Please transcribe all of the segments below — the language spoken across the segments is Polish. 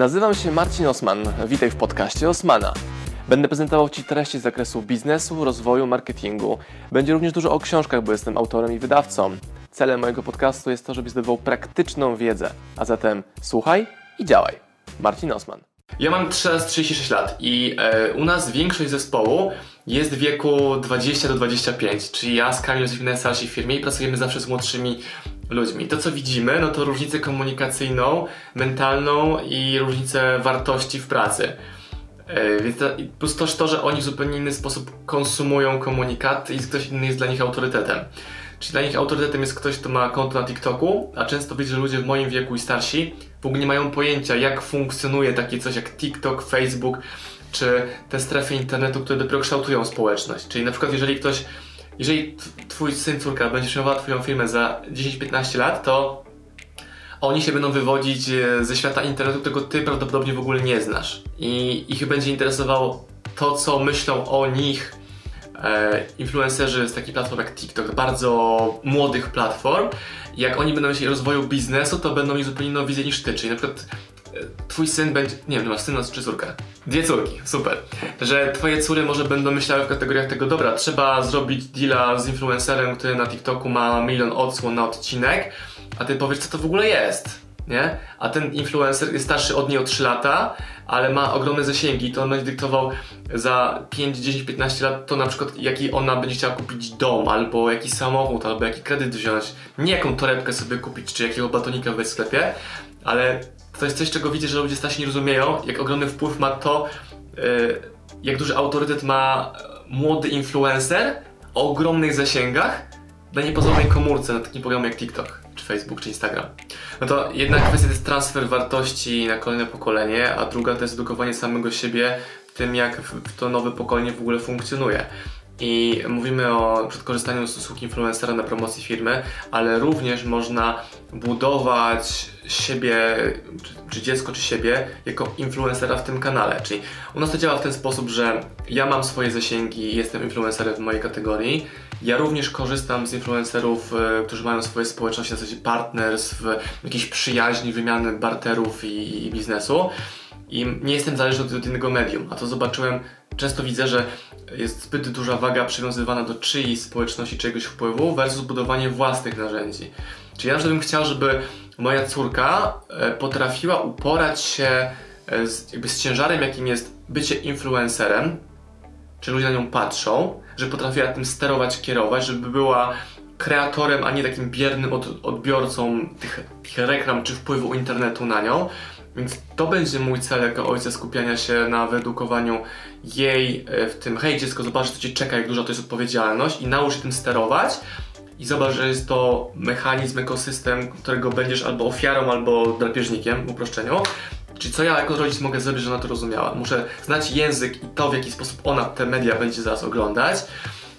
Nazywam się Marcin Osman. Witaj w podcaście Osmana. Będę prezentował Ci treści z zakresu biznesu, rozwoju, marketingu. Będzie również dużo o książkach, bo jestem autorem i wydawcą. Celem mojego podcastu jest to, żebyś zdobywał praktyczną wiedzę. A zatem słuchaj i działaj. Marcin Osman. Ja mam teraz 36 lat i e, u nas większość zespołu jest w wieku 20 do 25, czyli ja z Kamilem jesteśmy w firmie i pracujemy zawsze z młodszymi ludźmi. To co widzimy, no to różnicę komunikacyjną, mentalną i różnicę wartości w pracy. E, więc to, plus to, że oni w zupełnie inny sposób konsumują komunikaty i ktoś inny jest dla nich autorytetem. Czyli dla nich autorytetem jest ktoś, kto ma konto na TikToku, a często widzę, że ludzie w moim wieku i starsi w ogóle nie mają pojęcia, jak funkcjonuje takie coś jak TikTok, Facebook, czy te strefy internetu, które dopiero kształtują społeczność. Czyli na przykład jeżeli ktoś, jeżeli twój syn, córka będzie przyjmowała twoją firmę za 10-15 lat, to oni się będą wywodzić e, ze świata internetu, którego ty prawdopodobnie w ogóle nie znasz. I ich będzie interesowało to, co myślą o nich e, influencerzy z takich platform jak TikTok, bardzo młodych platform. Jak oni będą myśleć o rozwoju biznesu, to będą mieli zupełnie inną wizję niż ty. Czyli na przykład e, twój syn będzie, nie wiem, masz syna czy córkę? Dwie córki, super. Że twoje córy może będą myślały w kategoriach tego, dobra, trzeba zrobić deala z influencerem, który na TikToku ma milion odsłon na odcinek, a ty powiesz, co to w ogóle jest, nie? A ten influencer jest starszy od niej o 3 lata, ale ma ogromne zasięgi, to on będzie dyktował za 5, 10, 15 lat to na przykład jaki ona będzie chciała kupić dom, albo jakiś samochód, albo jaki kredyt wziąć. Nie jaką torebkę sobie kupić, czy jakiego batonika w sklepie, ale to jest coś, czego widzę, że ludzie starsi nie rozumieją, jak ogromny wpływ ma to, yy, jak duży autorytet ma młody influencer o ogromnych zasięgach na niepozornej komórce, na takim programie jak TikTok, czy Facebook, czy Instagram. No to jedna kwestia to jest transfer wartości na kolejne pokolenie, a druga to jest edukowanie samego siebie tym, jak to nowe pokolenie w ogóle funkcjonuje. I mówimy o korzystaniu z usług influencera na promocji firmy, ale również można budować siebie, czy, czy, dziecko, czy siebie jako influencera w tym kanale. Czyli u nas to działa w ten sposób, że ja mam swoje zasięgi, jestem influencerem w mojej kategorii. Ja również korzystam z influencerów, e, którzy mają swoje społeczności na zasadzie partners, w jakiejś przyjaźni, wymiany barterów i, i biznesu. I nie jestem zależny od jednego medium, a to zobaczyłem często widzę, że jest zbyt duża waga przywiązywana do czyjejś społeczności, czegoś wpływu versus budowanie własnych narzędzi. Czyli ja bym chciał, żeby moja córka e, potrafiła uporać się e, z, jakby z ciężarem, jakim jest bycie influencerem, czy ludzie na nią patrzą, żeby potrafiła tym sterować, kierować, żeby była kreatorem, a nie takim biernym od, odbiorcą tych, tych reklam czy wpływu internetu na nią. Więc to będzie mój cel jako ojca skupiania się na wyedukowaniu jej e, w tym, hej dziecko, zobacz co cię czeka, jak duża to jest odpowiedzialność i naucz się tym sterować i zobacz, że jest to mechanizm, ekosystem, którego będziesz albo ofiarą, albo drapieżnikiem w uproszczeniu. Czyli co ja jako rodzic mogę zrobić, że ona to rozumiała? Muszę znać język i to, w jaki sposób ona te media będzie zaraz oglądać.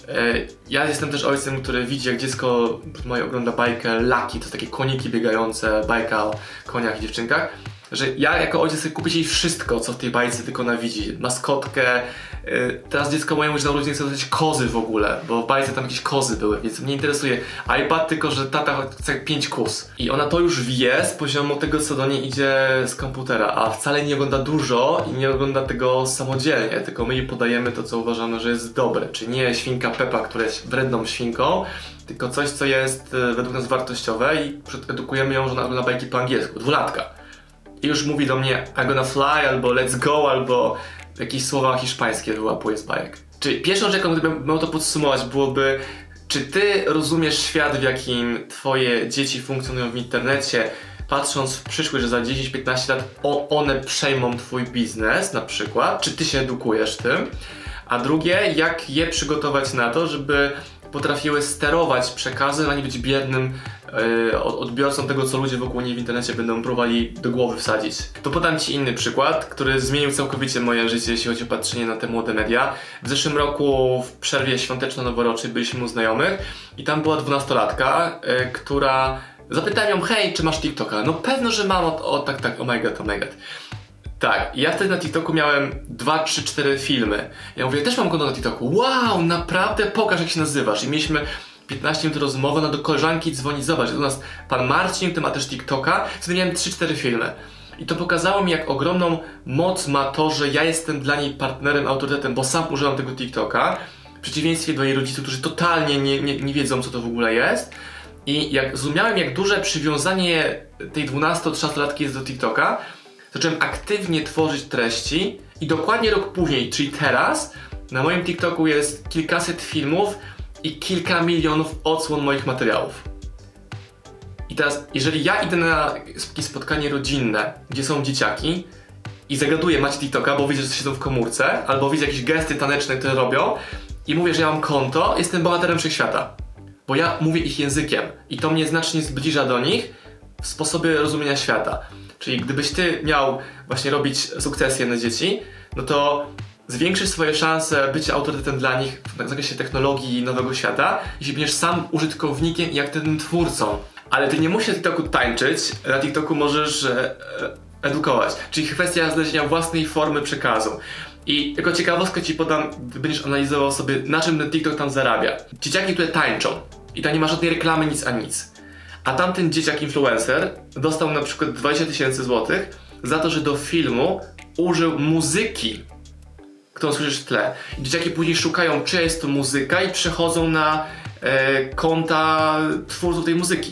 E, ja jestem też ojcem, który widzi, jak dziecko moje ogląda bajkę Lucky, to takie koniki biegające, bajka o koniach i dziewczynkach że ja jako ojciec chcę kupić jej wszystko, co w tej bajce tylko ona widzi. Maskotkę. Y, teraz dziecko moje mówi, że na urodziny chce dostać kozy w ogóle, bo w bajce tam jakieś kozy były, więc mnie interesuje iPad, tylko że tata chce 5 kus. I ona to już wie z poziomu tego, co do niej idzie z komputera, a wcale nie ogląda dużo i nie ogląda tego samodzielnie, tylko my jej podajemy to, co uważamy, że jest dobre. Czyli nie świnka Pepa, która jest wredną świnką, tylko coś, co jest y, według nas wartościowe i edukujemy ją, że ona ogląda bajki po angielsku. Dwulatka i już mówi do mnie I'm gonna fly, albo let's go, albo jakieś słowa hiszpańskie wyłapuje z bajek. Czyli pierwszą rzeczą, gdybym miał to podsumować, byłoby czy ty rozumiesz świat, w jakim twoje dzieci funkcjonują w internecie, patrząc w przyszłość, że za 10-15 lat one przejmą twój biznes na przykład, czy ty się edukujesz tym? A drugie, jak je przygotować na to, żeby potrafiły sterować przekazem, a nie być biednym yy, odbiorcą tego, co ludzie wokół niej w internecie będą próbowali do głowy wsadzić. To podam Ci inny przykład, który zmienił całkowicie moje życie, jeśli chodzi o patrzenie na te młode media. W zeszłym roku w przerwie świąteczno-noworocznej byliśmy u znajomych i tam była dwunastolatka, yy, która zapytałem ją, hej, czy masz TikToka? No pewno, że mam, o, o tak, tak, oh my god, oh my god. Tak, ja wtedy na TikToku miałem 2, 3, 4 filmy. Ja mówię, też mam konto na TikToku. Wow, naprawdę pokaż jak się nazywasz. I mieliśmy 15 minut rozmowy, no do koleżanki dzwoni, zobacz, u nas pan Marcin, który ma też TikToka, wtedy miałem 3-4 filmy. I to pokazało mi, jak ogromną moc ma to, że ja jestem dla niej partnerem, autorytetem, bo sam używam tego TikToka. W przeciwieństwie do jej rodziców, którzy totalnie nie, nie, nie wiedzą, co to w ogóle jest. I jak zrozumiałem, jak duże przywiązanie tej 12-13-latki jest do TikToka, zacząłem aktywnie tworzyć treści i dokładnie rok później, czyli teraz, na moim TikToku jest kilkaset filmów i kilka milionów odsłon moich materiałów. I teraz, jeżeli ja idę na spotkanie rodzinne, gdzie są dzieciaki i zagaduję macie TikToka, bo widzę, że siedzą w komórce, albo widzę jakieś gesty taneczne, które robią i mówię, że ja mam konto, jestem bohaterem wszechświata. Bo ja mówię ich językiem i to mnie znacznie zbliża do nich w sposobie rozumienia świata. Czyli gdybyś ty miał właśnie robić sukcesję na dzieci, no to zwiększysz swoje szanse bycia autorytetem dla nich w zakresie technologii i nowego świata, jeśli będziesz sam użytkownikiem i aktywnym twórcą. Ale ty nie musisz na TikToku tańczyć, na TikToku możesz e, e, edukować. Czyli kwestia znalezienia własnej formy przekazu. I jako ciekawostkę ci podam, będziesz analizował sobie, na czym ten TikTok tam zarabia. Dzieciaki, które tańczą i tam nie ma żadnej reklamy, nic a nic. A tamten dzieciak influencer dostał na przykład 20 tysięcy złotych za to, że do filmu użył muzyki, którą słyszysz w tle. I dzieciaki później szukają, czyja jest to muzyka i przechodzą na e, konta twórców tej muzyki.